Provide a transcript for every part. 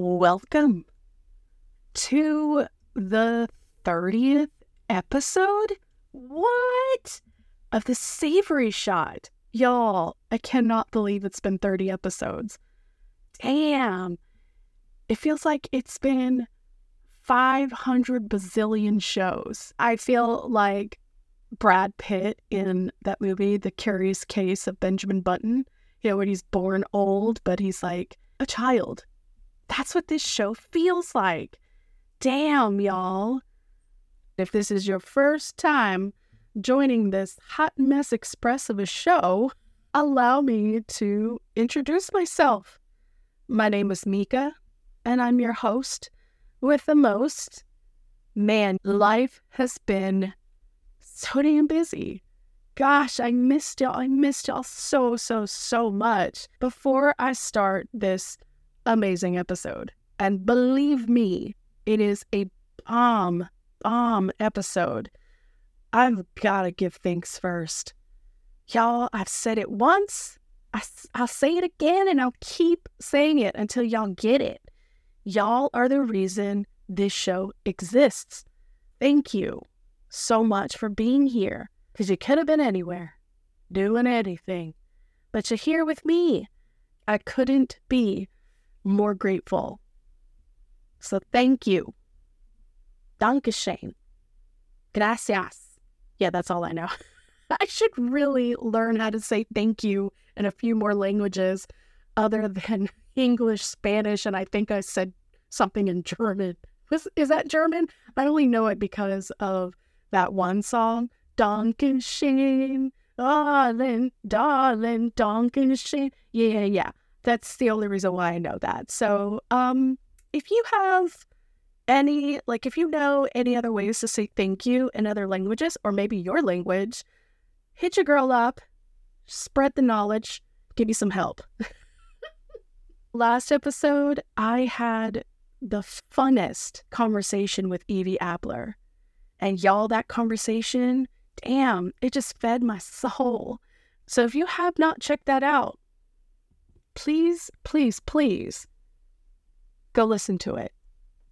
Welcome to the 30th episode? What? Of the Savory Shot. Y'all, I cannot believe it's been 30 episodes. Damn. It feels like it's been 500 bazillion shows. I feel like Brad Pitt in that movie, The Curious Case of Benjamin Button, you know, when he's born old, but he's like a child. That's what this show feels like. Damn, y'all. If this is your first time joining this hot mess express of a show, allow me to introduce myself. My name is Mica, and I'm your host with the most. Man, life has been so damn busy. Gosh, I missed y'all. I missed y'all so, so, so much. Before I start this amazing episode, and believe me, it is a bomb, bomb episode. I've got to give thanks first. Y'all, I've said it once. I, I'll say it again, and I'll keep saying it until y'all get it. Y'all are the reason this show exists. Thank you so much for being here because you could have been anywhere doing anything, but you're here with me. I couldn't be more grateful. So thank you. Dankeschön. Gracias. Yeah, that's all I know. I should really learn how to say thank you in a few more languages other than English, Spanish, and I think I said something in German. Was, is that German? I only know it because of that one song, Dankeschön, ah, darling, darling, Dankeschön. Yeah, yeah. That's the only reason why I know that. So, um, if you have any, like, if you know any other ways to say thank you in other languages, or maybe your language, hit your girl up, spread the knowledge, give me some help. Last episode, I had the funnest conversation with Evie Abler. And y'all, that conversation, damn, it just fed my soul. So if you have not checked that out, please, please, please go listen to it.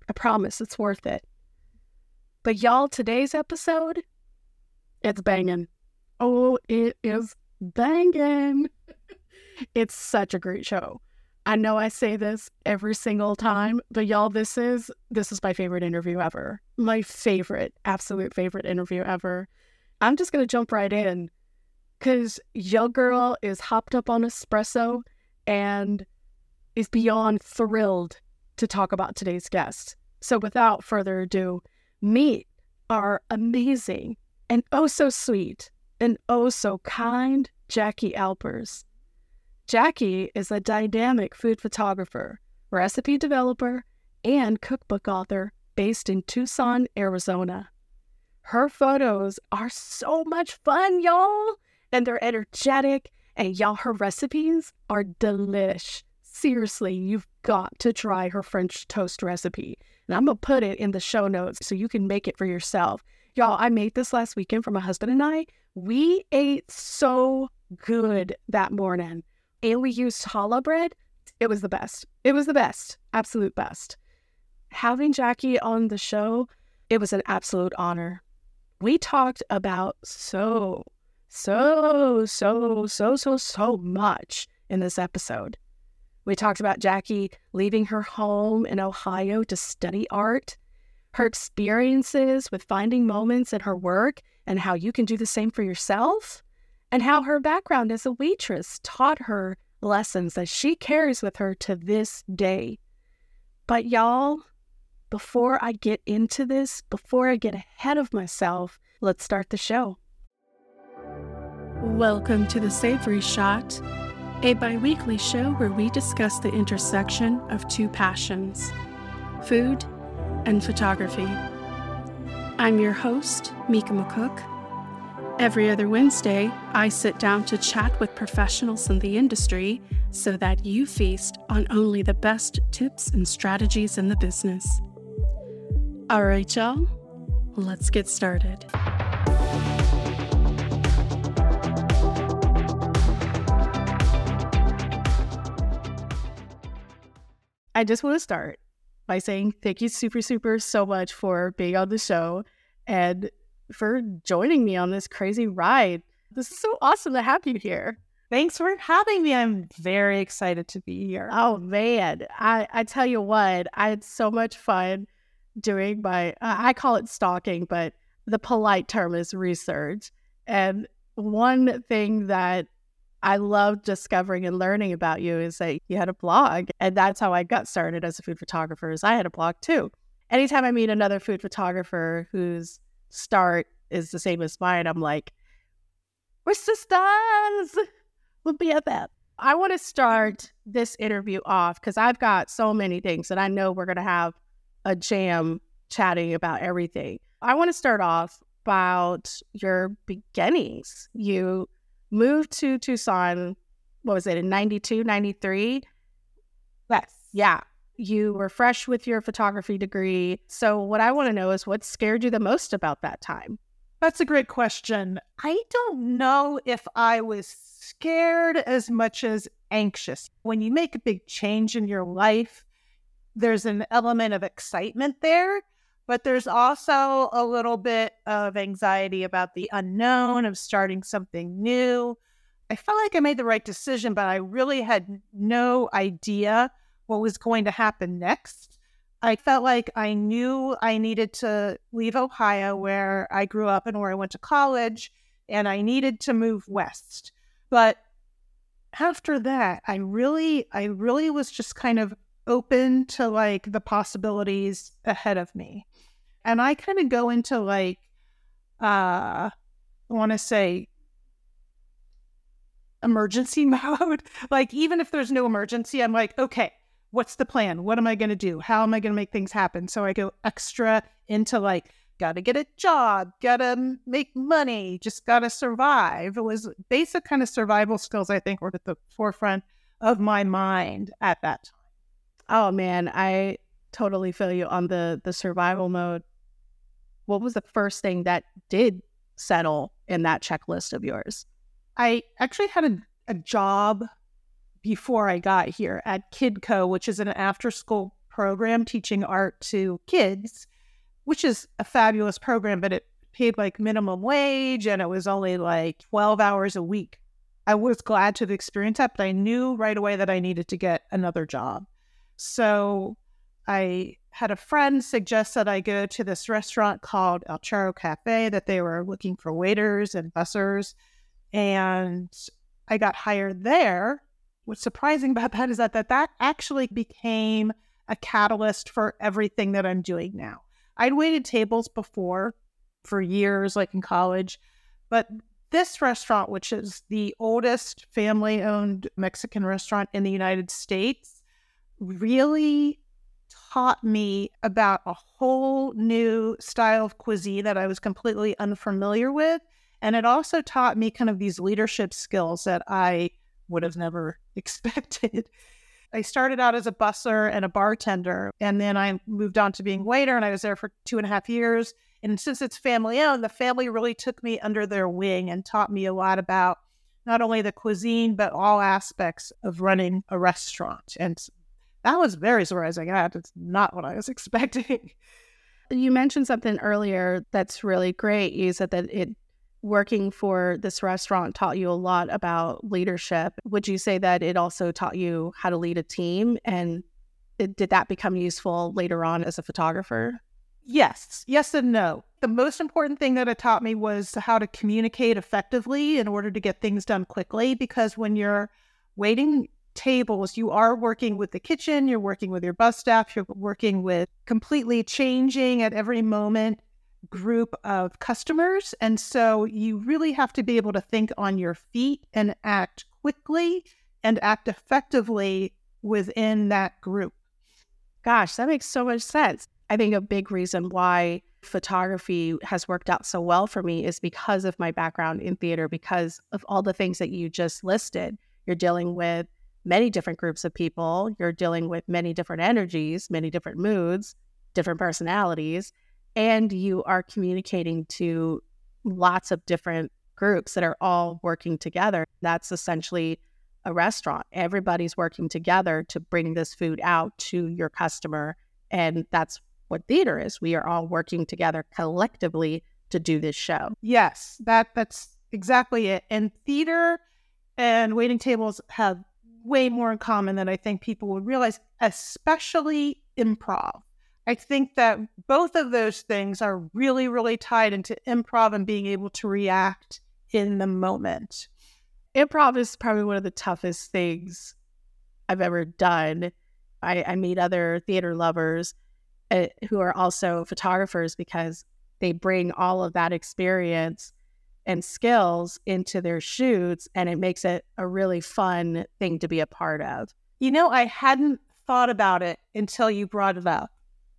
I promise it's worth it. But y'all, today's episode, it's banging. Oh, it is banging. it's such a great show. I know I say this every single time, but y'all, this is this is my favorite interview ever. My favorite, absolute favorite interview ever. I'm just gonna jump right in because your girl is hopped up on espresso and is beyond thrilled to talk about today's guest. So without further ado, meet our amazing and oh so sweet and oh so kind Jackie Alpers. Jackie is a dynamic food photographer, recipe developer, and cookbook author based in Tucson, Arizona. Her photos are so much fun, y'all, and they're energetic, and y'all, her recipes are delish. Seriously, you've got to try her French toast recipe. And I'm going to put it in the show notes so you can make it for yourself. Y'all, I made this last weekend for my husband and I. We ate so good that morning and we used challah bread. It was the best. It was the best. Absolute best. Having Jackie on the show, it was an absolute honor. We talked about so, so, so, so, so, so much in this episode. We talked about Jackie leaving her home in Ohio to study art, her experiences with finding moments in her work and how you can do the same for yourself and how her background as a waitress taught her lessons that she carries with her to this day. But, y'all, before I get into this, before I get ahead of myself, let's start the show. Welcome to the Savory Shot, a bi weekly show where we discuss the intersection of two passions food and photography. I'm your host, Mica McCook Every other Wednesday, I sit down to chat with professionals in the industry so that you feast on only the best tips and strategies in the business. All right, y'all, let's get started. I just want to start by saying thank you super, super so much for being on the show and for joining me on this crazy ride. This is so awesome to have you here. Thanks for having me. I'm very excited to be here. Oh man, I, I tell you what, I had so much fun doing my I call it stalking, but the polite term is research. And one thing that I love discovering and learning about you is that you had a blog. And that's how I got started as a food photographer is I had a blog too. Anytime I meet another food photographer whose start is the same as mine, I'm like, we're sisters. We'll be at that. I want to start this interview off because I've got so many things and I know we're going to have a jam chatting about everything. I want to start off about your beginnings. You moved to Tucson, what was it, in 92, 93? Yes. Yeah. You were fresh with your photography degree. So, what I want to know is what scared you the most about that time? That's a great question. I don't know if I was scared as much as anxious. When you make a big change in your life, there's an element of excitement there, but there's also a little bit of anxiety about the unknown, of starting something new. I felt like I made the right decision, but I really had no idea what was going to happen next. I felt like I knew I needed to leave Ohio, where I grew up and where I went to college, and I needed to move west. But after that, I really, I really was just kind of open to like the possibilities ahead of me. And I kind of go into like, uh, I want to say emergency mode. like, even if there's no emergency, I'm like, okay, what's the plan? What am I going to do? How am I going to make things happen? So I go extra into like, got to get a job, got to make money, just got to survive. It was basic kind of survival skills, I think, were at the forefront of my mind at that time. Oh man, I totally feel you on the the survival mode. What was the first thing that did settle in that checklist of yours? I actually had a, a job before I got here at KidCo, which is an after school program teaching art to kids, which is a fabulous program, but it paid like minimum wage and it was only like 12 hours a week. I was glad to the experience that, but I knew right away that I needed to get another job. So I had a friend suggest that I go to this restaurant called El Charro Cafe, that they were looking for waiters and bussers. And I got hired there. What's surprising about that is that that, that actually became a catalyst for everything that I'm doing now. I'd waited tables before for years, like in college, but this restaurant, which is the oldest family owned Mexican restaurant in the United States, really taught me about a whole new style of cuisine that I was completely unfamiliar with. And it also taught me kind of these leadership skills that I would have never expected. I started out as a busser and a bartender, and then I moved on to being waiter, and I was there for two and a half years. And since it's family owned, the family really took me under their wing and taught me a lot about not only the cuisine, but all aspects of running a restaurant. And that was very surprising. It's not what I was expecting. You mentioned something earlier that's really great. You said that it working for this restaurant taught you a lot about leadership. Would you say that it also taught you how to lead a team? And it, did that become useful later on as a photographer? Yes, yes, and no. The most important thing that it taught me was how to communicate effectively in order to get things done quickly. Because when you're waiting tables, you are working with the kitchen, you're working with your bus staff, you're working with completely changing at every moment group of customers. And so you really have to be able to think on your feet and act quickly and act effectively within that group. Gosh, that makes so much sense. I think a big reason why photography has worked out so well for me is because of my background in theater, because of all the things that you just listed. You're dealing with many different groups of people. You're dealing with many different energies, many different moods, different personalities, and you are communicating to lots of different groups that are all working together. That's essentially a restaurant. Everybody's working together to bring this food out to your customer. And that's what theater is. We are all working together collectively to do this show. Yes, that that's exactly it. And theater and waiting tables have way more in common than I think people would realize, especially improv. I think that both of those things are really, really tied into improv and being able to react in the moment. Improv is probably one of the toughest things I've ever done. I, I meet other theater lovers uh, who are also photographers because they bring all of that experience and skills into their shoots and it makes it a really fun thing to be a part of. You know, I hadn't thought about it until you brought it up,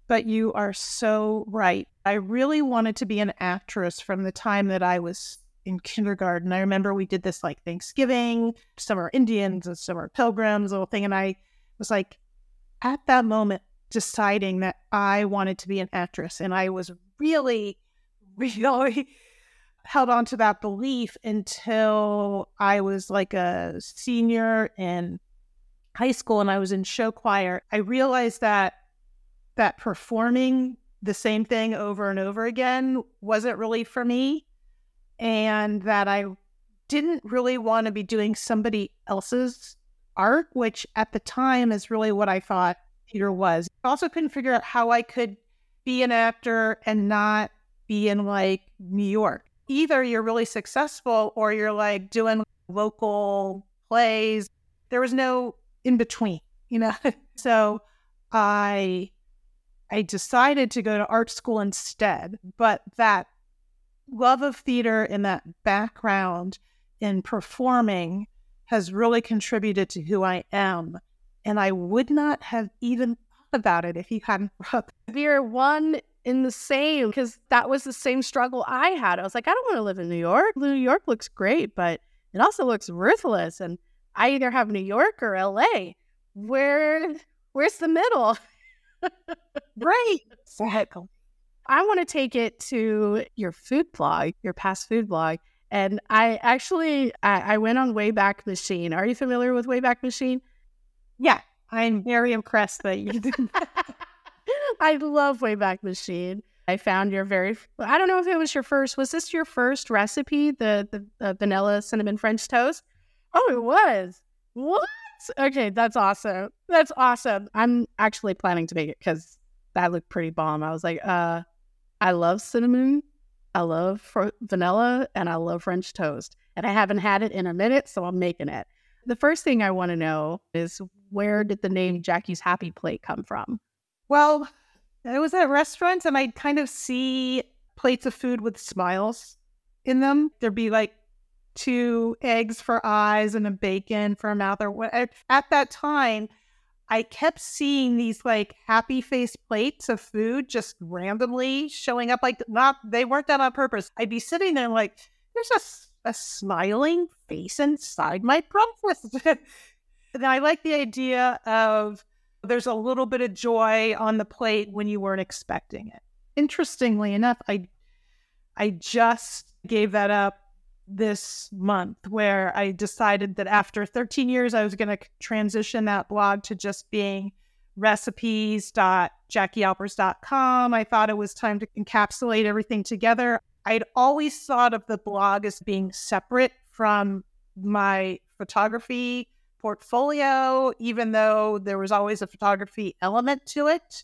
but you are so right. I really wanted to be an actress from the time that I was in kindergarten. I remember we did this like Thanksgiving, summer Indians and summer pilgrims, little thing. And I was like, at that moment, deciding that I wanted to be an actress. And I was really, really held on to that belief until I was like a senior in high school and I was in show choir. I realized that that performing the same thing over and over again wasn't really for me and that I didn't really want to be doing somebody else's art, which at the time is really what I thought Peter was. I also couldn't figure out how I could be an actor and not be in like New York. Either you're really successful or you're like doing local plays. There was no in between, you know? so I I decided to go to art school instead, but that love of theater and that background in performing has really contributed to who I am. And I would not have even thought about it if you hadn't brought We're one in the same because that was the same struggle I had. I was like, I don't want to live in New York. New York looks great, but it also looks ruthless. And I either have New York or LA. Where where's the middle? right. Exactly. I want to take it to your food blog, your past food blog. And I actually I, I went on Wayback Machine. Are you familiar with Wayback Machine? Yeah, I'm very impressed that you did I love Wayback Machine. I found your very I don't know if it was your first. Was this your first recipe, the the, the vanilla cinnamon French toast? Oh, it was. What? Okay, that's awesome. That's awesome. I'm actually planning to make it because that looked pretty bomb. I was like, uh, I love cinnamon, I love fr- vanilla, and I love French toast. And I haven't had it in a minute, so I'm making it. The first thing I want to know is where did the name Jackie's Happy Plate come from? Well, I was at restaurants and I'd kind of see plates of food with smiles in them. There'd be like two eggs for eyes and a bacon for a mouth or what. At that time, I kept seeing these like happy face plates of food just randomly showing up. Like not they weren't done on purpose. I'd be sitting there like, there's a, a smiling face inside my breakfast. and I like the idea of there's a little bit of joy on the plate when you weren't expecting it. Interestingly enough, I I just gave that up this month where I decided that after 13 years, I was going to transition that blog to just being recipes.jackiealpers.com. I thought it was time to encapsulate everything together. I'd always thought of the blog as being separate from my photography portfolio, even though there was always a photography element to it.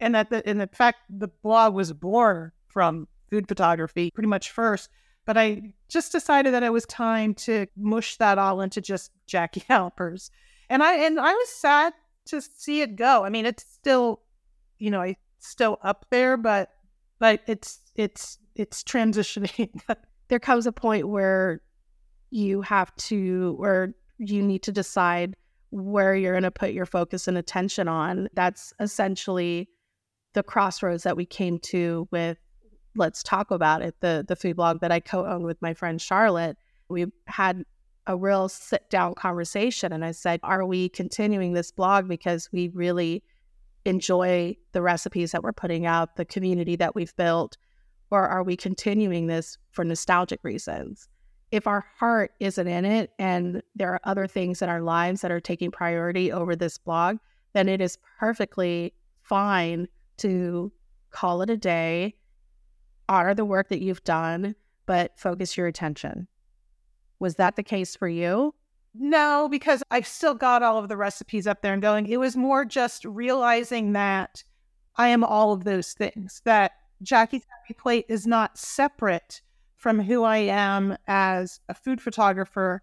And that the, and in fact, the blog was born from food photography pretty much first. But I just decided that it was time to mush that all into just Jackie Alpers. And I and I was sad to see it go. I mean, it's still, you know, it's still up there, but but it's it's it's transitioning. there comes a point where you have to or you need to decide where you're going to put your focus and attention on. That's essentially the crossroads that we came to with let's talk about it the the food blog that i co-own with my friend charlotte we had a real sit down conversation and i said are we continuing this blog because we really enjoy the recipes that we're putting out the community that we've built or are we continuing this for nostalgic reasons if our heart isn't in it and there are other things in our lives that are taking priority over this blog, then it is perfectly fine to call it a day, honor the work that you've done, but focus your attention. Was that the case for you? No, because I still got all of the recipes up there and going. It was more just realizing that I am all of those things, that Jackie's Happy Plate is not separate from who I am as a food photographer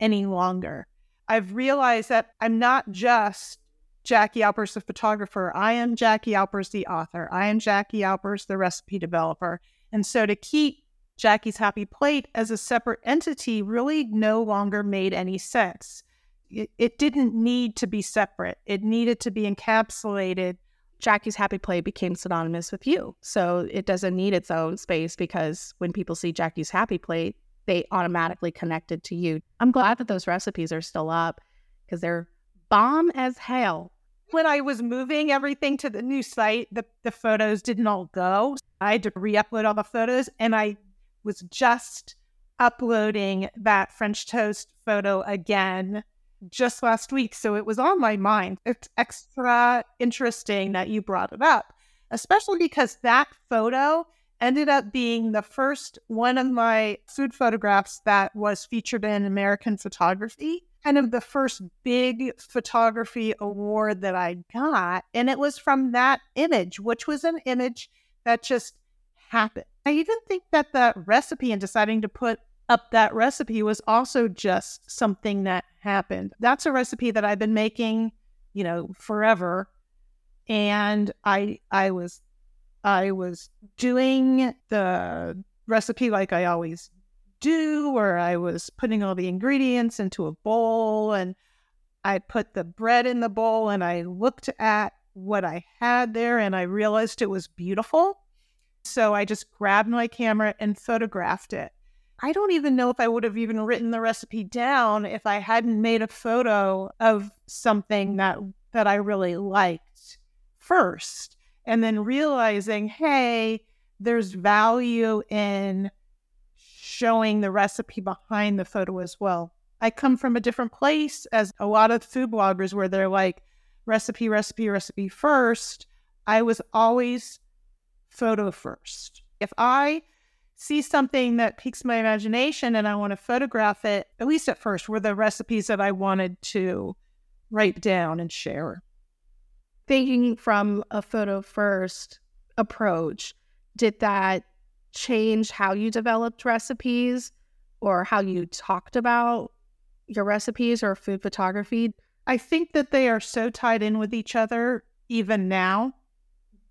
any longer. I've realized that I'm not just Jackie Alpers, the photographer. I am Jackie Alpers, the author. I am Jackie Alpers, the recipe developer. And so to keep Jackie's Happy Plate as a separate entity really no longer made any sense. It, it didn't need to be separate, it needed to be encapsulated. Jackie's Happy Plate became synonymous with you. So it doesn't need its own space because when people see Jackie's Happy Plate, they automatically connected to you. I'm glad that those recipes are still up because they're bomb as hell. When I was moving everything to the new site, the, the photos didn't all go. I had to re upload all the photos and I was just uploading that French toast photo again just last week. So it was on my mind. It's extra interesting that you brought it up, especially because that photo ended up being the first one of my food photographs that was featured in American Photography, kind of the first big photography award that I got. And it was from that image, which was an image that just happened. I even think that the recipe and deciding to put up that recipe was also just something that happened. That's a recipe that I've been making, you know, forever. And I I was I was doing the recipe like I always do, where I was putting all the ingredients into a bowl and I put the bread in the bowl and I looked at what I had there and I realized it was beautiful. So I just grabbed my camera and photographed it. I don't even know if I would have even written the recipe down if I hadn't made a photo of something that that I really liked first and then realizing, hey, there's value in showing the recipe behind the photo as well. I come from a different place as a lot of food bloggers where they're like recipe, recipe, recipe first. I was always photo first. If I see something that piques my imagination and I want to photograph it, at least at first, were the recipes that I wanted to write down and share. Thinking from a photo first approach, did that change how you developed recipes or how you talked about your recipes or food photography? I think that they are so tied in with each other even now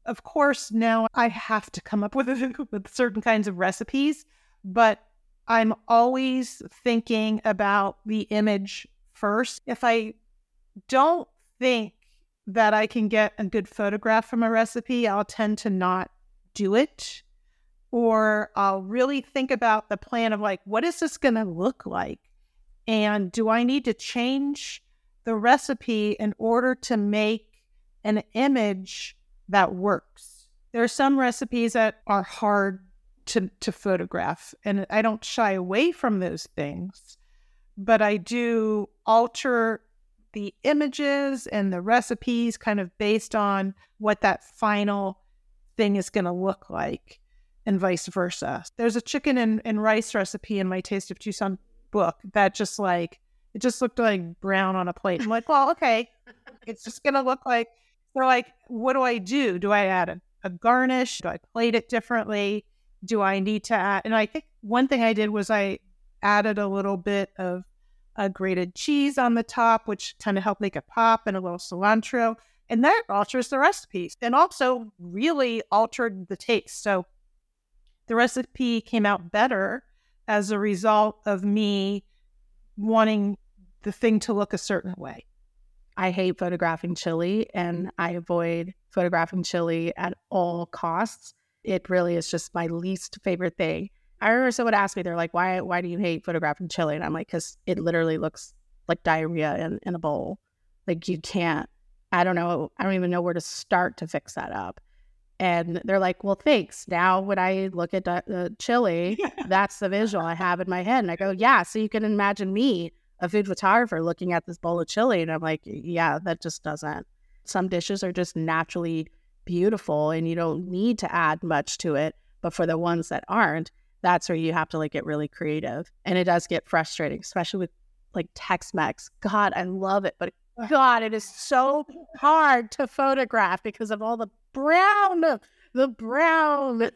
of course, now I have to come up with, with certain kinds of recipes, but I'm always thinking about the image first. If I don't think that I can get a good photograph from a recipe, I'll tend to not do it. Or I'll really think about the plan of like, what is this going to look like? And do I need to change the recipe in order to make an image that works. There are some recipes that are hard to, to photograph, and I don't shy away from those things, but I do alter the images and the recipes kind of based on what that final thing is going to look like, and vice versa. There's a chicken and, and rice recipe in my Taste of Tucson book that just like, it just looked like brown on a plate. I'm like, well, okay, it's just going to look like we're like, what do I do? Do I add a, a garnish? Do I plate it differently? Do I need to add? And I think one thing I did was I added a little bit of a grated cheese on the top, which kind of helped make it pop, and a little cilantro. And that alters the recipe and also really altered the taste. So the recipe came out better as a result of me wanting the thing to look a certain way. I hate photographing chili and mm. I avoid photographing chili at all costs. It really is just my least favorite thing. I remember someone asked me, they're like, why, why do you hate photographing chili? And I'm like, because it literally looks like diarrhea in, in a bowl. Like you can't, I don't know, I don't even know where to start to fix that up. And they're like, well, thanks. Now, when I look at the, the chili, that's the visual I have in my head. And I go, yeah. So you can imagine me, a food photographer, looking at this bowl of chili. And I'm like, yeah, that just doesn't. Some dishes are just naturally beautiful and you don't need to add much to it. But for the ones that aren't, that's where you have to like get really creative. And it does get frustrating, especially with like Tex Mex. God, I love it. But God, it is so hard to photograph because of all the brown, the brown.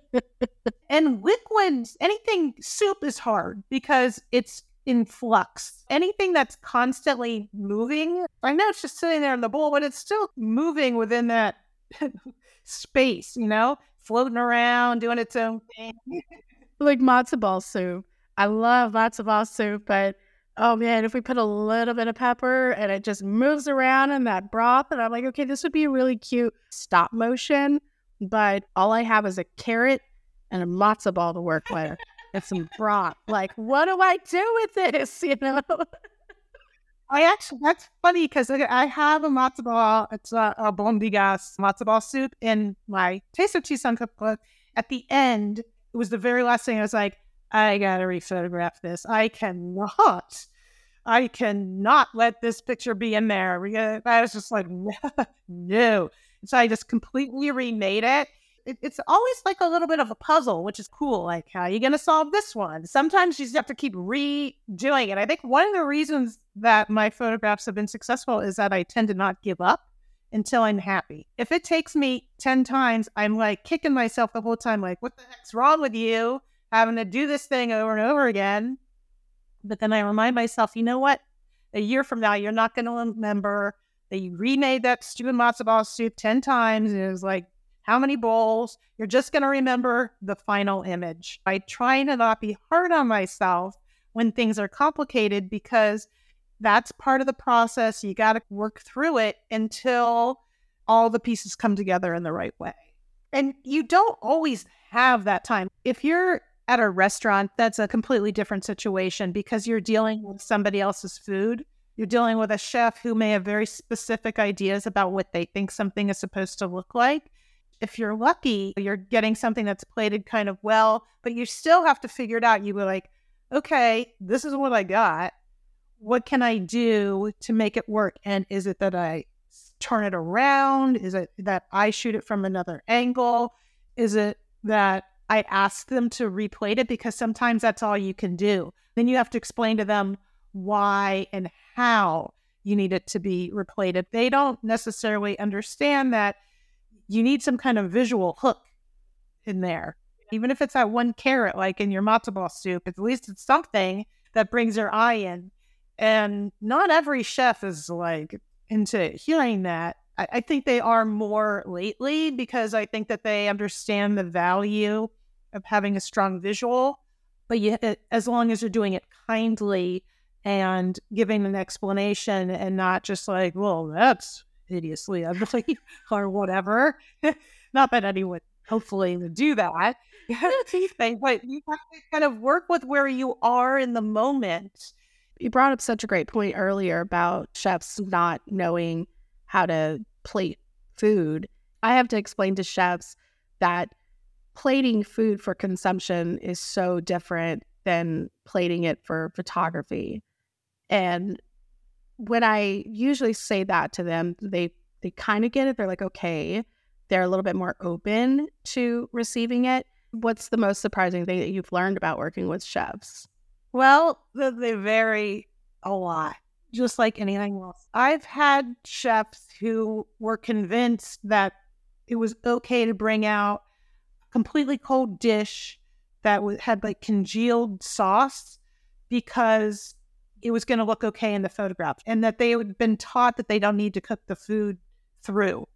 and liquids, anything soup is hard because it's in flux. Anything that's constantly moving, I know it's just sitting there in the bowl, but it's still moving within that space, you know, floating around, doing its own thing. like matzo ball soup. I love matzo ball soup, but oh man, if we put a little bit of pepper and it just moves around in that broth, and I'm like, okay, this would be a really cute stop motion, but all I have is a carrot and a matzo ball to work with and some broth. Like, what do I do with this? You know? I actually, that's funny because I have a matzo ball. It's a, a bondigas matzo ball soup in my Taste of Tucson cookbook. At the end, it was the very last thing I was like, I gotta rephotograph this. I cannot, I cannot let this picture be in there. I was just like, no. So I just completely remade it. It. It's always like a little bit of a puzzle, which is cool. Like, how are you going to solve this one? Sometimes you just have to keep redoing it. I think one of the reasons that my photographs have been successful is that I tend to not give up until I'm happy. If it takes me 10 times, I'm like kicking myself the whole time, like, what the heck's wrong with you? having to do this thing over and over again. But then I remind myself, you know what? A year from now, you're not going to remember that you remade that stupid matzo ball soup 10 times. And it was like, how many bowls? You're just going to remember the final image. I try to not be hard on myself when things are complicated because that's part of the process. You got to work through it until all the pieces come together in the right way. And you don't always have that time. If you're at a restaurant, that's a completely different situation because you're dealing with somebody else's food. You're dealing with a chef who may have very specific ideas about what they think something is supposed to look like. If you're lucky, you're getting something that's plated kind of well, but you still have to figure it out. You were like, okay, this is what I got. What can I do to make it work? And is it that I turn it around? Is it that I shoot it from another angle? Is it that I ask them to replate it because sometimes that's all you can do. Then you have to explain to them why and how you need it to be replated. They don't necessarily understand that you need some kind of visual hook in there. Even if it's that one carrot, like in your matzo ball soup, at least it's something that brings your eye in. And not every chef is like into hearing that. I, I think they are more lately because I think that they understand the value of having a strong visual, but you, as long as you're doing it kindly and giving an explanation and not just like, well, that's hideously ugly or whatever. not that anyone hopefully would do that. but you have to kind of work with where you are in the moment. You brought up such a great point earlier about chefs not knowing how to plate food. I have to explain to chefs that plating food for consumption is so different than plating it for photography. And when I usually say that to them, they they kind of get it. They're like, okay, they're a little bit more open to receiving it. What's the most surprising thing that you've learned about working with chefs? Well, they vary a lot, just like anything else. I've had chefs who were convinced that it was okay to bring out a completely cold dish that had like congealed sauce because it was going to look okay in the photograph and that they had been taught that they don't need to cook the food through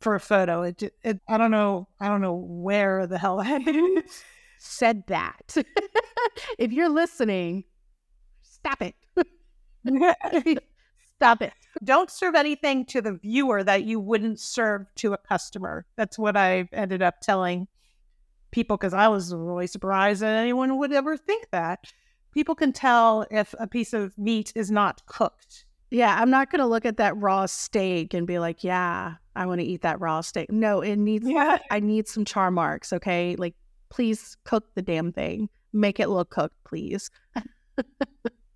for a photo. It, it I don't know. I don't know where the hell I said that. if you're listening, stop it. stop it. Don't serve anything to the viewer that you wouldn't serve to a customer. That's what I've ended up telling people because I was really surprised that anyone would ever think that. People can tell if a piece of meat is not cooked. Yeah, I'm not going to look at that raw steak and be like, yeah, I want to eat that raw steak. No, it needs, Yeah. I need some char marks. Okay. Like, please cook the damn thing. Make it look cooked, please.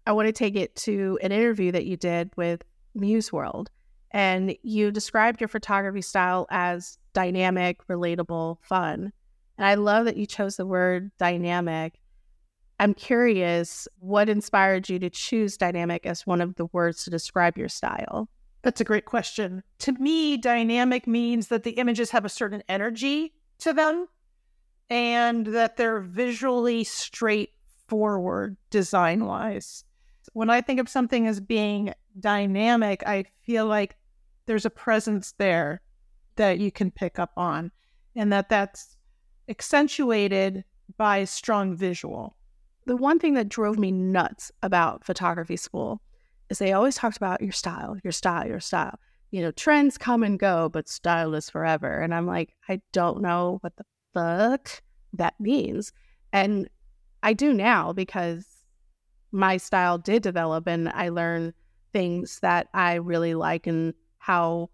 I want to take it to an interview that you did with Muse World. And you described your photography style as dynamic, relatable, fun. And I love that you chose the word dynamic. I'm curious what inspired you to choose dynamic as one of the words to describe your style? That's a great question. To me, dynamic means that the images have a certain energy to them and that they're visually straightforward design wise. When I think of something as being dynamic, I feel like there's a presence there that you can pick up on and that that's accentuated by strong visual. The one thing that drove me nuts about photography school is they always talked about your style, your style, your style. You know, trends come and go, but style is forever. And I'm like, I don't know what the fuck that means. And I do now because my style did develop and I learned things that I really like and how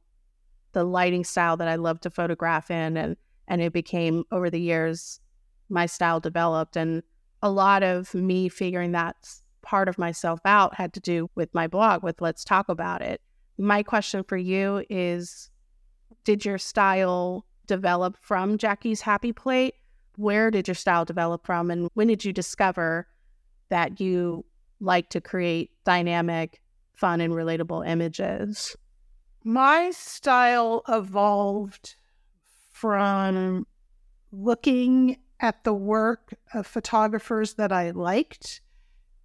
the lighting style that I love to photograph in and and it became over the years my style developed and a lot of me figuring that part of myself out had to do with my blog with let's talk about it. My question for you is did your style develop from jackie's happy plate? Where did your style develop from and when did you discover that you like to create dynamic fun and relatable images? My style evolved from looking at the work of photographers that I liked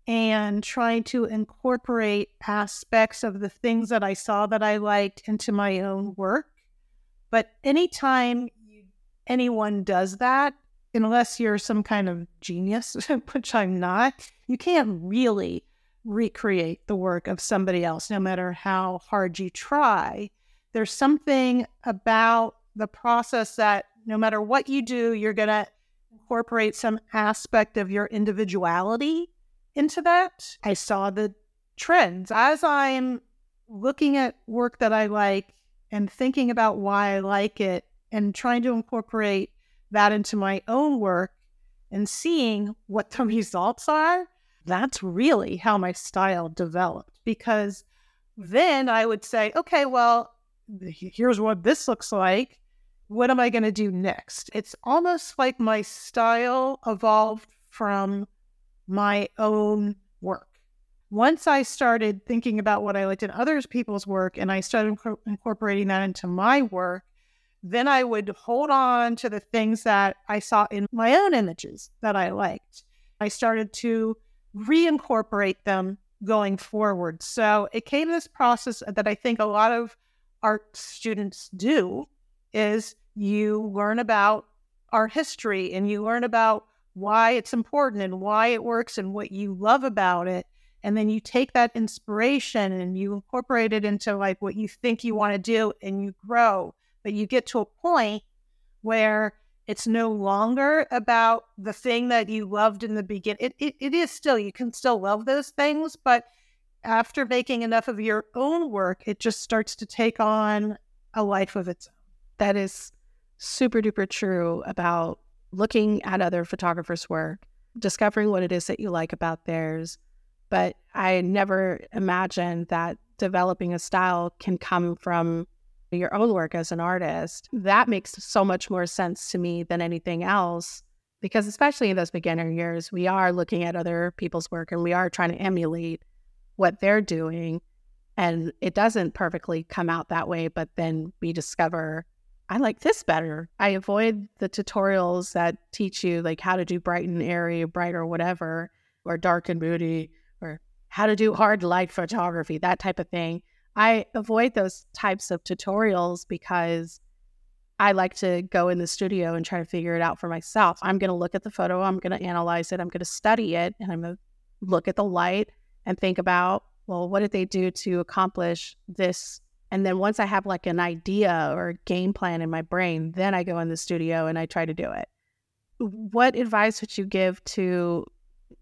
and trying to incorporate aspects of the things that I saw that I liked into my own work. But anytime anyone does that, unless you're some kind of genius, which I'm not, you can't really recreate the work of somebody else, no matter how hard you try. There's something about the process that no matter what you do, you're going to incorporate some aspect of your individuality into that. I saw the trends as I'm looking at work that I like and thinking about why I like it and trying to incorporate that into my own work and seeing what the results are. That's really how my style developed because then I would say, okay, well, here's what this looks like what am I going to do next? It's almost like my style evolved from my own work. Once I started thinking about what I liked in other people's work and I started inc- incorporating that into my work, then I would hold on to the things that I saw in my own images that I liked. I started to reincorporate them going forward. So it came this process that I think a lot of art students do is you learn about our history and you learn about why it's important and why it works and what you love about it. And then you take that inspiration and you incorporate it into like what you think you want to do and you grow. But you get to a point where it's no longer about the thing that you loved in the beginning. It, it, it is still, you can still love those things, but after making enough of your own work, it just starts to take on a life of its own. That is super duper true about looking at other photographers' work, discovering what it is that you like about theirs. But I never imagined that developing a style can come from your own work as an artist. That makes so much more sense to me than anything else. Because, especially in those beginner years, we are looking at other people's work and we are trying to emulate what they're doing. And it doesn't perfectly come out that way, but then we discover I like this better. I avoid the tutorials that teach you like how to do bright and airy, bright or whatever, or dark and moody, or how to do hard light photography, that type of thing. I avoid those types of tutorials because I like to go in the studio and try to figure it out for myself. I'm going to look at the photo, I'm going to analyze it, I'm going to study it, and I'm going to look at the light and think about, well, what did they do to accomplish this and then once I have like an idea or a game plan in my brain, then I go in the studio and I try to do it. What advice would you give to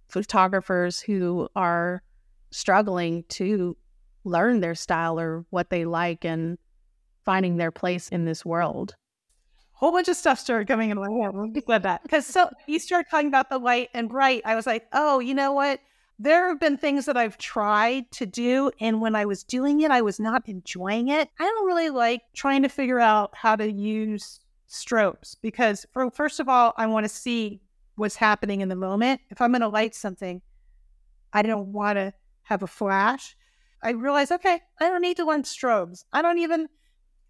photographers who are struggling to learn their style or what they like and finding their place in this world. whole bunch of stuff started coming in my head. I'm glad that because so you started talking about the light and bright. I was like, oh, you know what? There have been things that I've tried to do, and when I was doing it, I was not enjoying it. I don't really like trying to figure out how to use strobes because, for, first of all, I want to see what's happening in the moment. If I'm going to light something, I don't want to have a flash. I realize, okay, I don't need to learn strobes. I don't even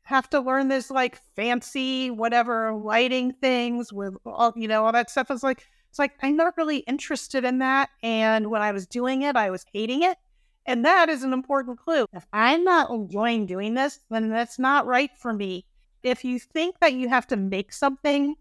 have to learn this like fancy whatever lighting things with all you know all that stuff. It's like it's like I'm not really interested in that. And when I was doing it, I was hating it. And that is an important clue. If I'm not enjoying doing this, then that's not right for me. If you think that you have to make something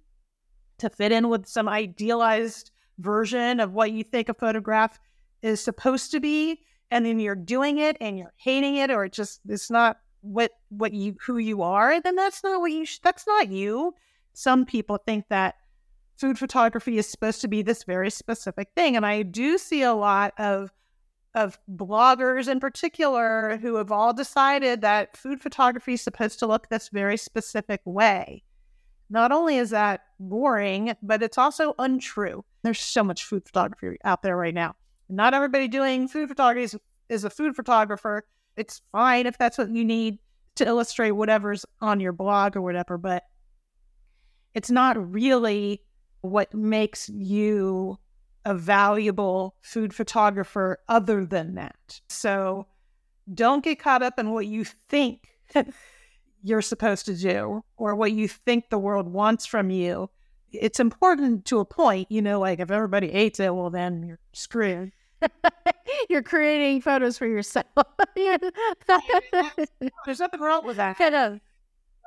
to fit in with some idealized version of what you think a photograph is supposed to be, and then you're doing it and you're hating it, or it just it's not what what you who you are, then that's not what you sh- that's not you. Some people think that food photography is supposed to be this very specific thing, and I do see a lot of of bloggers in particular who have all decided that food photography is supposed to look this very specific way. Not only is that boring, but it's also untrue. There's so much food photography out there right now. Not everybody doing food photography is, is a food photographer it's fine if that's what you need to illustrate whatever's on your blog or whatever, but it's not really what makes you a valuable food photographer other than that. So don't get caught up in what you think you're supposed to do or what you think the world wants from you. It's important to a point, you know, like if everybody hates it, well, then you're screwed. You're creating photos for yourself. There's nothing wrong with that. Kind of.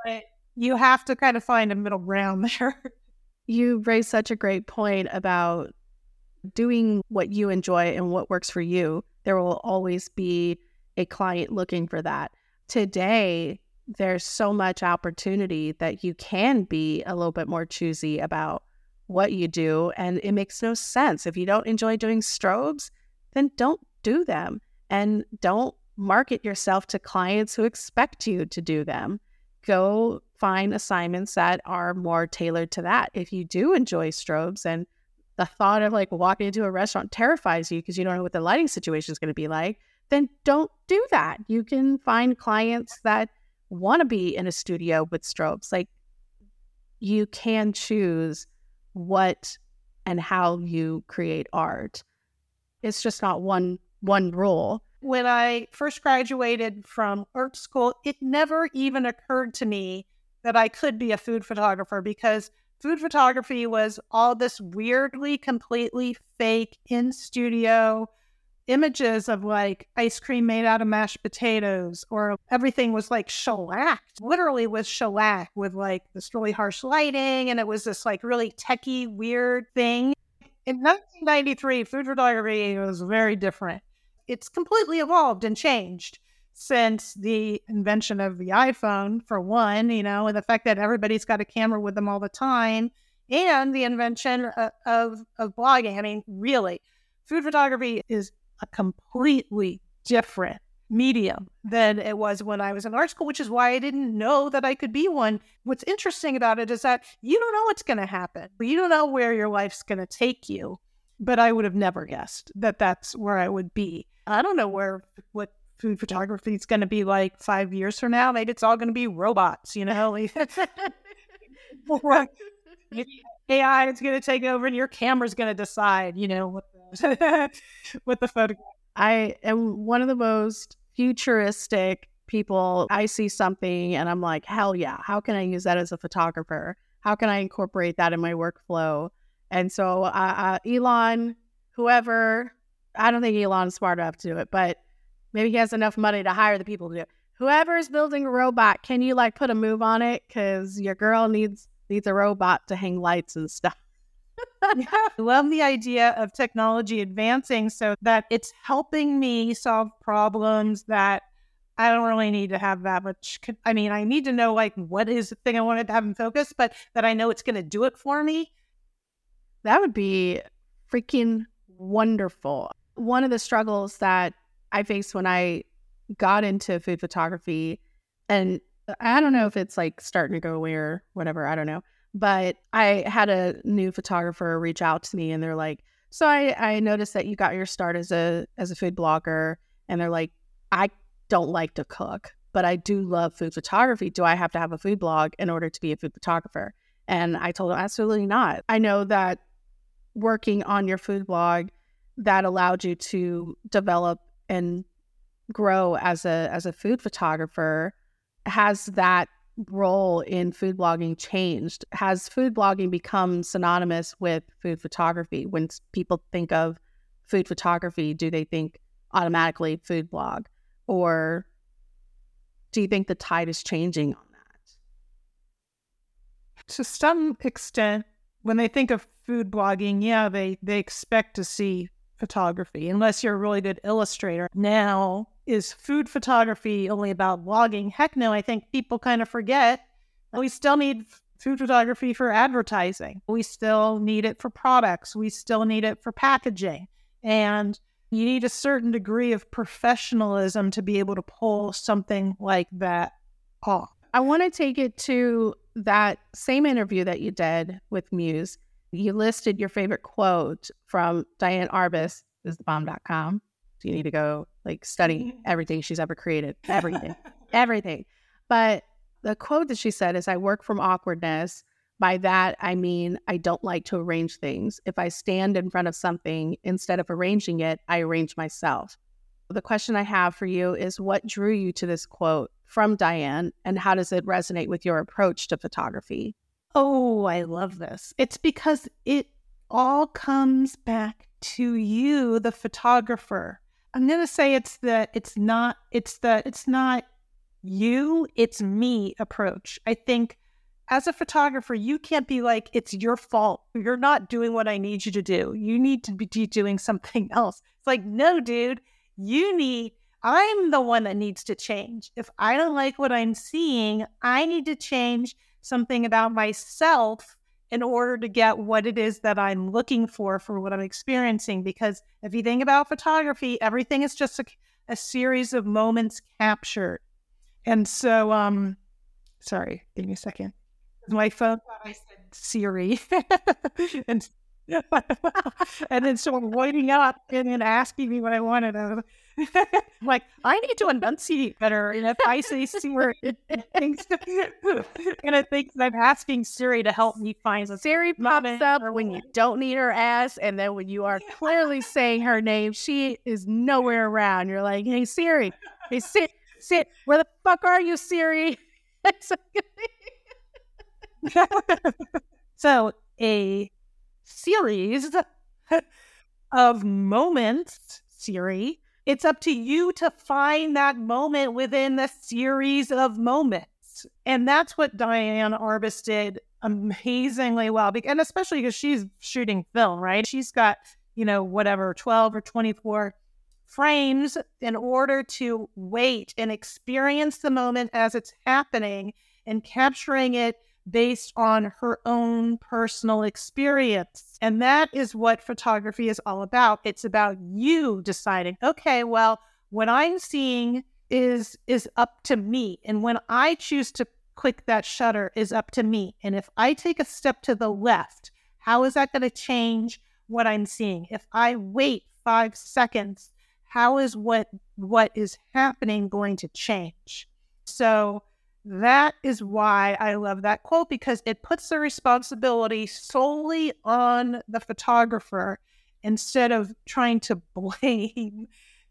But you have to kind of find a middle ground there. You raised such a great point about doing what you enjoy and what works for you. There will always be a client looking for that. Today, there's so much opportunity that you can be a little bit more choosy about what you do. And it makes no sense. If you don't enjoy doing strobes, then don't do them and don't market yourself to clients who expect you to do them. Go find assignments that are more tailored to that. If you do enjoy strobes and the thought of like walking into a restaurant terrifies you because you don't know what the lighting situation is going to be like, then don't do that. You can find clients that want to be in a studio with strobes. Like you can choose what and how you create art. It's just not one one rule. When I first graduated from art school, it never even occurred to me that I could be a food photographer because food photography was all this weirdly, completely fake in studio images of like ice cream made out of mashed potatoes, or everything was like shellacked, literally was shellac with like this really harsh lighting. And it was this like really techie, weird thing. In 1993, food photography was very different. It's completely evolved and changed since the invention of the iPhone, for one, you know, and the fact that everybody's got a camera with them all the time, and the invention of, of, of blogging. I mean, really, food photography is a completely different medium than it was when I was in art school, which is why I didn't know that I could be one. What's interesting about it is that you don't know what's going to happen. You don't know where your life's going to take you. But I would have never guessed that that's where I would be. I don't know where what food photography is going to be like five years from now. Maybe it's all going to be robots, you know? AI is going to take over and your camera's going to decide, you know, what the, what the photograph. I am one of the most futuristic people. I see something and I'm like, hell yeah, how can I use that as a photographer? How can I incorporate that in my workflow? And so, uh, uh, Elon, whoever, I don't think Elon's smart enough to do it, but maybe he has enough money to hire the people to do it. Whoever is building a robot, can you like put a move on it? Because your girl needs needs a robot to hang lights and stuff. I love the idea of technology advancing so that it's helping me solve problems that I don't really need to have that much. I mean, I need to know like what is the thing I wanted to have in focus, but that I know it's going to do it for me. That would be freaking wonderful. One of the struggles that I faced when I got into food photography, and uh, I don't know if it's like starting to go away or whatever. I don't know. But I had a new photographer reach out to me and they're like, so I, I noticed that you got your start as a as a food blogger and they're like, I don't like to cook, but I do love food photography. Do I have to have a food blog in order to be a food photographer? And I told them absolutely not. I know that working on your food blog that allowed you to develop and grow as a as a food photographer has that role in food blogging changed? Has food blogging become synonymous with food photography? When people think of food photography do they think automatically food blog? Or do you think the tide is changing on that? To some extent when they think of food blogging yeah they they expect to see photography unless you're a really good illustrator. Now, is food photography only about blogging? Heck no, I think people kind of forget we still need food photography for advertising. We still need it for products. We still need it for packaging. And you need a certain degree of professionalism to be able to pull something like that off. I want to take it to that same interview that you did with Muse you listed your favorite quote from Diane Arbus, is the bomb.com. So you need to go like study mm-hmm. everything she's ever created, everything, everything. But the quote that she said is I work from awkwardness. By that, I mean, I don't like to arrange things. If I stand in front of something, instead of arranging it, I arrange myself. The question I have for you is what drew you to this quote from Diane, and how does it resonate with your approach to photography? Oh, I love this. It's because it all comes back to you, the photographer. I'm going to say it's the it's not it's the it's not you, it's me approach. I think as a photographer, you can't be like it's your fault. You're not doing what I need you to do. You need to be doing something else. It's like, no, dude, you need I'm the one that needs to change. If I don't like what I'm seeing, I need to change something about myself in order to get what it is that I'm looking for for what I'm experiencing. Because if you think about photography, everything is just a, a series of moments captured. And so, um, sorry, give me a second. My phone, I said Siri, and and then someone waiting up and then asking me what I wanted. I'm like, I need to enunciate better. And if I say Siri, it thinks, and it thinks I'm asking Siri to help me find a Siri pops up when you don't need her ass, and then when you are clearly saying her name, she is nowhere around. You're like, hey Siri, hey sit, sit, where the fuck are you, Siri? so a series of moments, Siri. It's up to you to find that moment within the series of moments. And that's what Diane Arbus did amazingly well. And especially because she's shooting film, right? She's got, you know, whatever, 12 or 24 frames in order to wait and experience the moment as it's happening and capturing it based on her own personal experience. And that is what photography is all about. It's about you deciding, okay, well, what I'm seeing is is up to me. And when I choose to click that shutter is up to me. And if I take a step to the left, how is that going to change what I'm seeing? If I wait 5 seconds, how is what what is happening going to change? So that is why I love that quote because it puts the responsibility solely on the photographer instead of trying to blame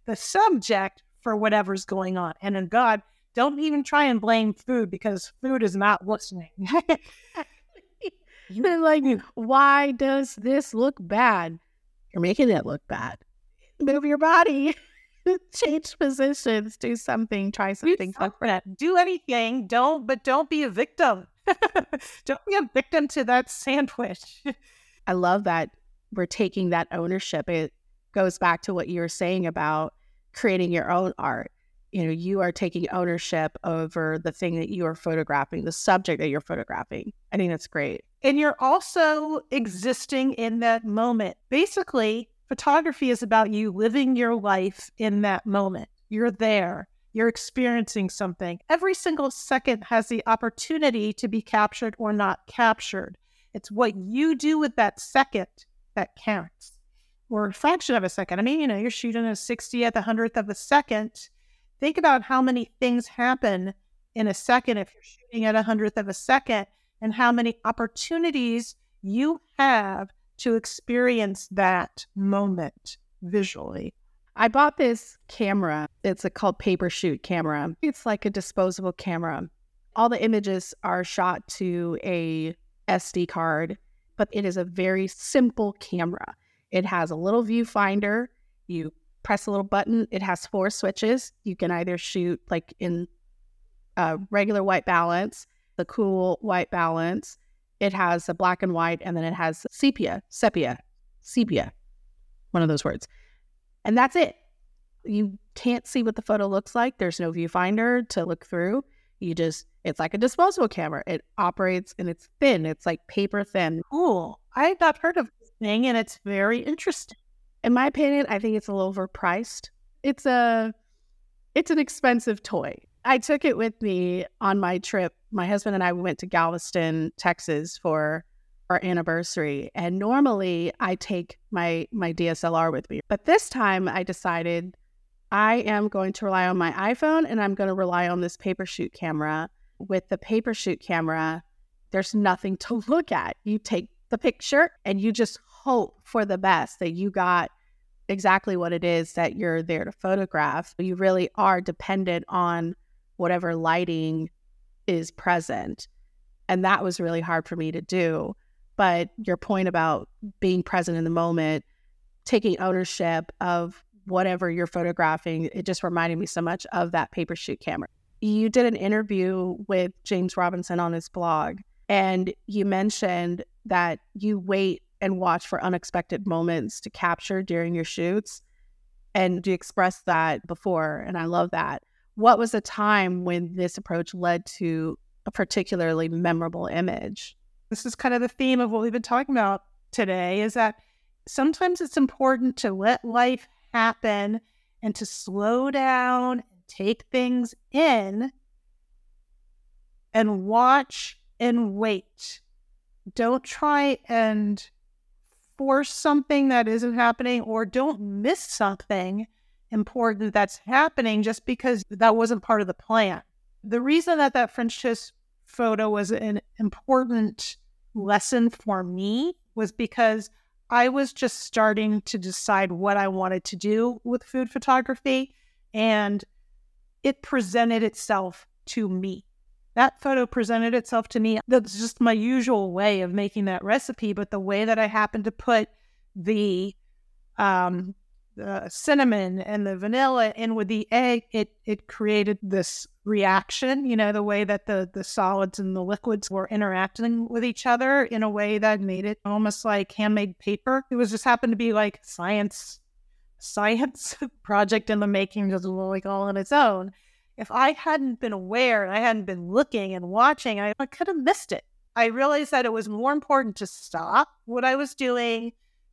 the subject for whatever's going on. And in God, don't even try and blame food because food is not listening. You're like, why does this look bad? You're making it look bad. Move your body. change positions, do something, try something different. Do anything. Don't, but don't be a victim. don't be a victim to that sandwich. I love that we're taking that ownership. It goes back to what you were saying about creating your own art. You know, you are taking ownership over the thing that you are photographing, the subject that you're photographing. I think that's great. And you're also existing in that moment. Basically, Photography is about you living your life in that moment. You're there. You're experiencing something. Every single second has the opportunity to be captured or not captured. It's what you do with that second that counts, or a fraction of a second. I mean, you know, you're shooting at a 60th, a hundredth of a second. Think about how many things happen in a second if you're shooting at a hundredth of a second, and how many opportunities you have to experience that moment visually. I bought this camera. It's a called paper shoot camera. It's like a disposable camera. All the images are shot to a SD card, but it is a very simple camera. It has a little viewfinder. You press a little button. It has four switches. You can either shoot like in a regular white balance, the cool white balance. It has a black and white, and then it has sepia, sepia, mm. sepia, one of those words. And that's it. You can't see what the photo looks like. There's no viewfinder to look through. You just, it's like a disposable camera. It operates and it's thin. It's like paper thin. Cool. I have not heard of this thing and it's very interesting. In my opinion, I think it's a little overpriced. It's a, it's an expensive toy. I took it with me on my trip. My husband and I went to Galveston, Texas for our anniversary. And normally I take my my DSLR with me. But this time I decided I am going to rely on my iPhone and I'm going to rely on this paper shoot camera. With the paper shoot camera, there's nothing to look at. You take the picture and you just hope for the best that you got exactly what it is that you're there to photograph. You really are dependent on whatever lighting is present. And that was really hard for me to do. But your point about being present in the moment, taking ownership of whatever you're photographing, it just reminded me so much of that paper shoot camera. You did an interview with James Robinson on his blog, and you mentioned that you wait and watch for unexpected moments to capture during your shoots. And you expressed that before, and I love that. What was a time when this approach led to a particularly memorable image? This is kind of the theme of what we've been talking about today is that sometimes it's important to let life happen and to slow down and take things in and watch and wait. Don't try and force something that isn't happening or don't miss something important that's happening just because that wasn't part of the plan. The reason that that French toast photo was an important lesson for me was because I was just starting to decide what I wanted to do with food photography, and it presented itself to me. That photo presented itself to me. That's just my usual way of making that recipe, but the way that I happened to put the um, the cinnamon and the vanilla in with the egg, it it created this reaction. You know, the way that the the solids and the liquids were interacting with each other in a way that made it almost like handmade paper. It was just happened to be like science science project in the making, just like all on its own. If I hadn't been aware and I hadn't been looking and watching, I, I could have missed it. I realized that it was more important to stop what I was doing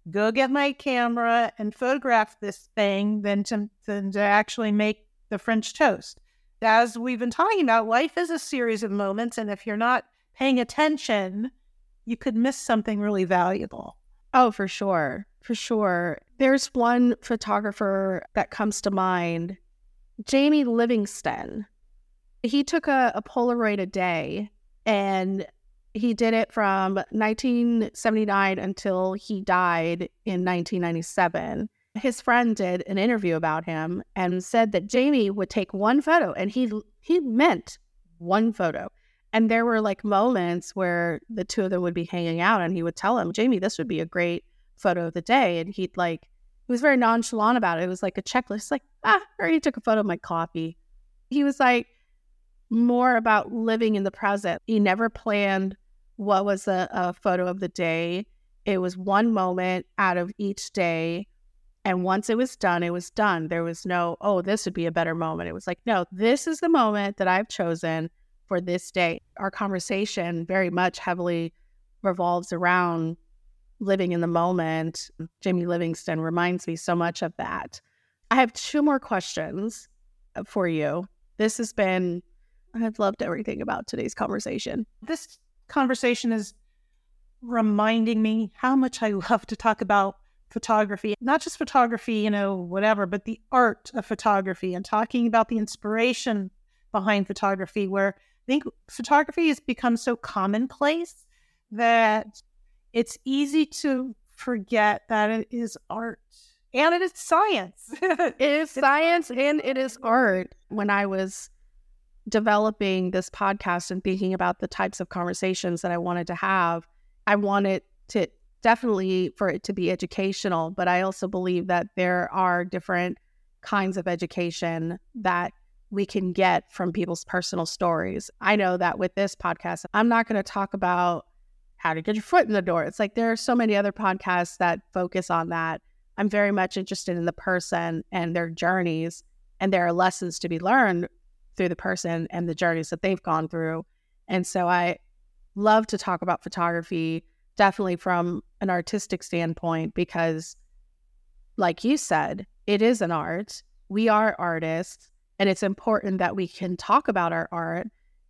go get my camera and photograph this thing than to, than to actually make the French toast. As we've been talking about, life is a series of moments. And if you're not paying attention, you could miss something really valuable. Oh, for sure. For sure. There's one photographer that comes to mind, Jamie Livingston. He took a, a Polaroid a day and he did it from 1979 until he died in 1997. His friend did an interview about him and said that Jamie would take one photo and he he meant one photo. And there were like moments where the two of them would be hanging out and he would tell him, Jamie, this would be a great photo of the day. And he'd like, he was very nonchalant about it. It was like a checklist, like, ah, or he took a photo of my coffee. He was like more about living in the present. He never planned what was a, photo of the day. It was one moment out of each day. And once it was done, it was done. There was no, oh, this would be a better moment. It was like, no, this is the moment that I've chosen for this day. Our conversation very much heavily revolves around living in the moment. Jamie Livingston reminds me so much of that. I have two more questions uh, for you. This has been, I've loved everything about today's conversation. This conversation is reminding me how much I love to talk about photography, not just photography, you know, whatever, but the art of photography and talking about the inspiration behind photography, where I think photography has become so commonplace that it's easy to forget that it is art and it is science. it is science and it is art. When I was developing this podcast and thinking about the types of conversations that I wanted to have, I wanted to definitely for it to be educational, but I also believe that there are different kinds of education that we can get from people's personal stories. I know that with this podcast, I'm not going to talk about how to get your foot in the door. It's like there are so many other podcasts that focus on that. I'm very much interested in the person and their journeys, and there are lessons to be learned through the person and the journeys that they've gone through. And so I love to talk about photography definitely from an artistic standpoint because like you said it is an art we are artists and it's important that we can talk about our art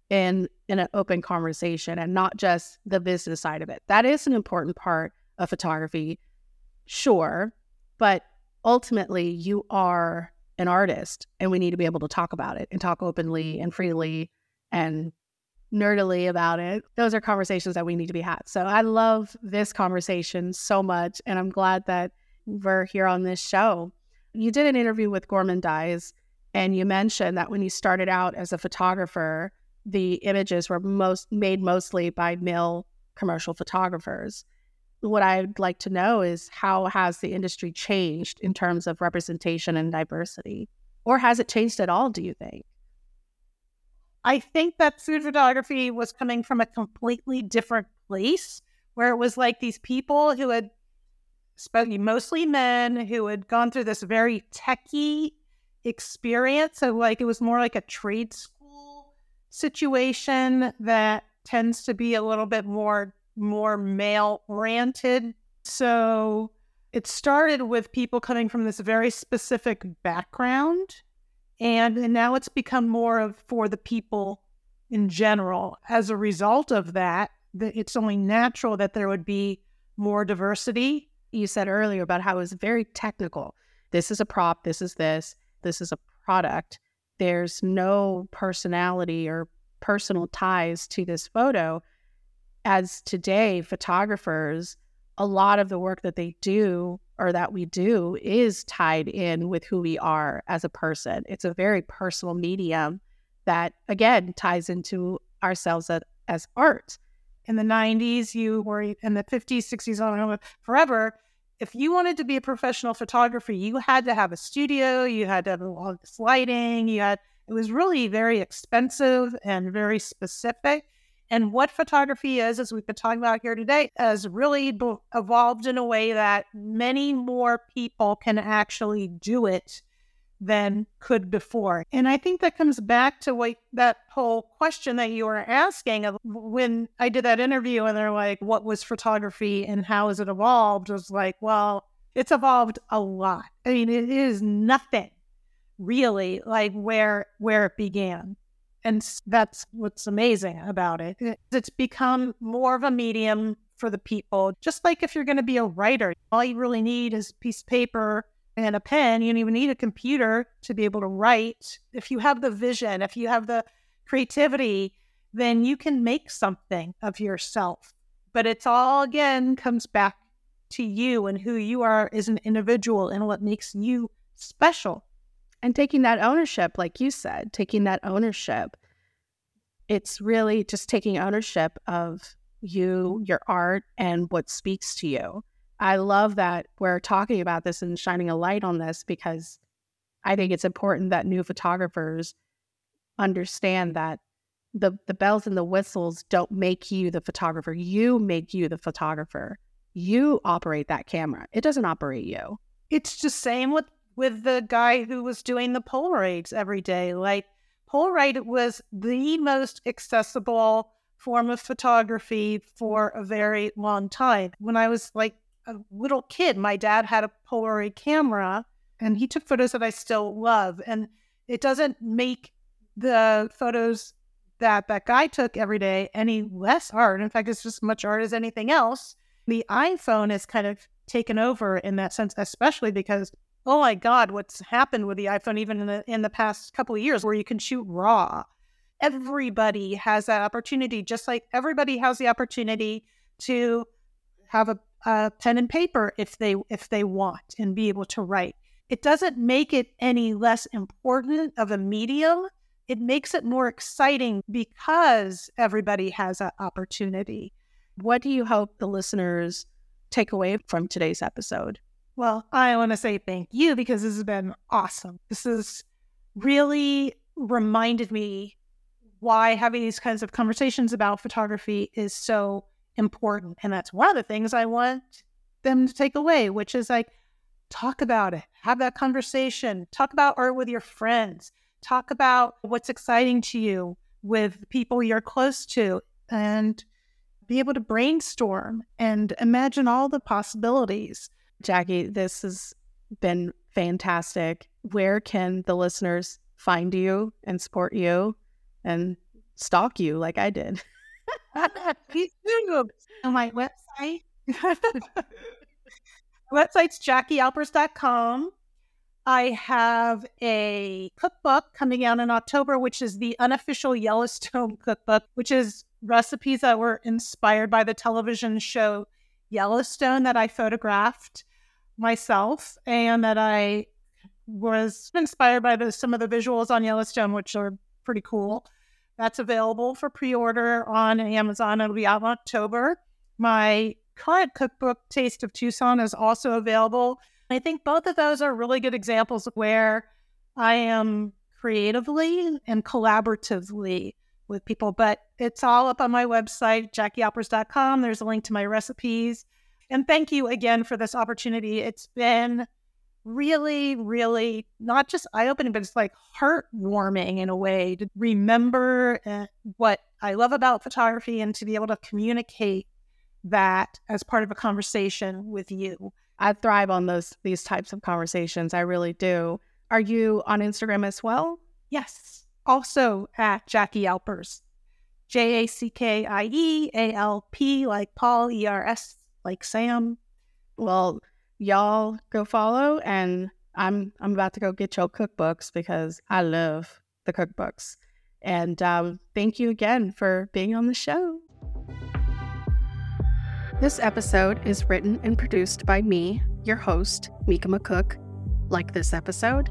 in in an open conversation and not just the business side of it that is an important part of photography sure but ultimately you are an artist and we need to be able to talk about it and talk openly mm-hmm. and freely and nerdily about it. Those are conversations that we need to be had. So I love this conversation so much. And I'm glad that we're here on this show. You did an interview with Gorman Dyes, and you mentioned that when you started out as a photographer, the images were most made mostly by male commercial photographers. What I'd like to know is how has the industry changed in terms of representation and diversity? Or has it changed at all, do you think? I think that food photography was coming from a completely different place where it was like these people who had spoken mostly men who had gone through this very techie experience. So like it was more like a trade school situation that tends to be a little bit more more male oriented. So it started with people coming from this very specific background and, and now it's become more of for the people in general. As a result of that, it's only natural that there would be more diversity. You said earlier about how it was very technical. This is a prop, this is this, this is a product. There's no personality or personal ties to this photo. As today, photographers, a lot of the work that they do or that we do is tied in with who we are as a person. It's a very personal medium that, again, ties into ourselves as, as art. In the 90s, you were in the 50s, 60s, on forever. If you wanted to be a professional photographer, you had to have a studio, you had to have all this lighting, you had it was really very expensive and very specific. And what photography is, as we've been talking about here today, has really evolved in a way that many more people can actually do it than could before. And I think that comes back to what that whole question that you were asking of when I did that interview and they're like, what was photography and how has it evolved? I was like, well, it's evolved a lot. I mean, it is nothing really like where where it began. And that's what's amazing about it. It's become more of a medium for the people. Just like if you're going to be a writer, all you really need is a piece of paper and a pen. You don't even need a computer to be able to write. If you have the vision, if you have the creativity, then you can make something of yourself. But it's all again comes back to you and who you are as an individual and what makes you special and taking that ownership, like you said, taking that ownership. It's really just taking ownership of you, your art, and what speaks to you. I love that we're talking about this and shining a light on this because I think it's important that new photographers understand that the the bells and the whistles don't make you the photographer. You make you the photographer. You operate that camera. It doesn't operate you. It's the same with with the guy who was doing the Polaroids every day. Like Polaroid was the most accessible form of photography for a very long time. When I was like a little kid, my dad had a Polaroid camera and he took photos that I still love. And it doesn't make the photos that that guy took every day any less art. In fact, it's just as much art as anything else. The iPhone has kind of taken over in that sense, especially because oh my God, what's happened with the iPhone even in the in the past couple of years where you can shoot raw. Everybody has that opportunity, just like everybody has the opportunity to have a, a pen and paper if they if they want and be able to write. It doesn't make it any less important of a medium. It makes it more exciting because everybody has that opportunity. What do you hope the listeners take away from today's episode? Well, I want to say thank you because this has been awesome. This has really reminded me why having these kinds of conversations about photography is so important. And that's one of the things I want them to take away, which is like, talk about it, have that conversation, talk about art with your friends, talk about what's exciting to you with people you're close to, and be able to brainstorm and imagine all the possibilities. Jackie, this has been fantastic. Where can the listeners find you and support you and stalk you like I did? On my website. website's jackiealpers.com. I have a cookbook coming out in October, which is the unofficial Yellowstone cookbook, which is recipes that were inspired by the television show Yellowstone that I photographed myself and that I was inspired by the, some of the visuals on Yellowstone, which are pretty cool. That's available for pre order on Amazon. It'll be out in October. My current cookbook, Taste of Tucson, is also available. I think both of those are really good examples of where I am creatively and collaboratively with people. But it's all up on my website, jackiealpers.com. There's a link to my recipes. And thank you again for this opportunity. It's been really, really not just eye opening, but it's like heartwarming in a way to remember uh, what I love about photography and to be able to communicate that as part of a conversation with you. I thrive on those these types of conversations. I really do. Are you on Instagram as well? Yes. Also at Jackie Alpers. J A C K I E A L P like Paul, E R S like Sam. Well, y'all go follow and I'm I'm about to go get your cookbooks because I love the cookbooks. And um, thank you again for being on the show. This episode is written and produced by me, your host, Mica McCook. Like this episode?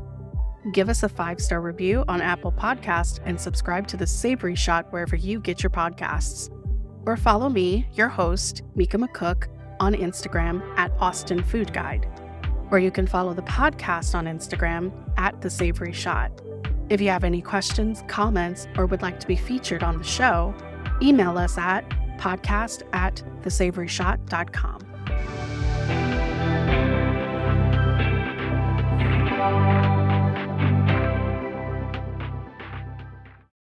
Give us a five star review on Apple Podcast and subscribe to the Savory Shot wherever you get your podcasts. Or follow me, your host, Mica McCook, on Instagram at Austin Food Guide, or you can follow the podcast on Instagram at The Savory Shot. If you have any questions, comments, or would like to be featured on the show, email us at podcast at thesavoryshot.com.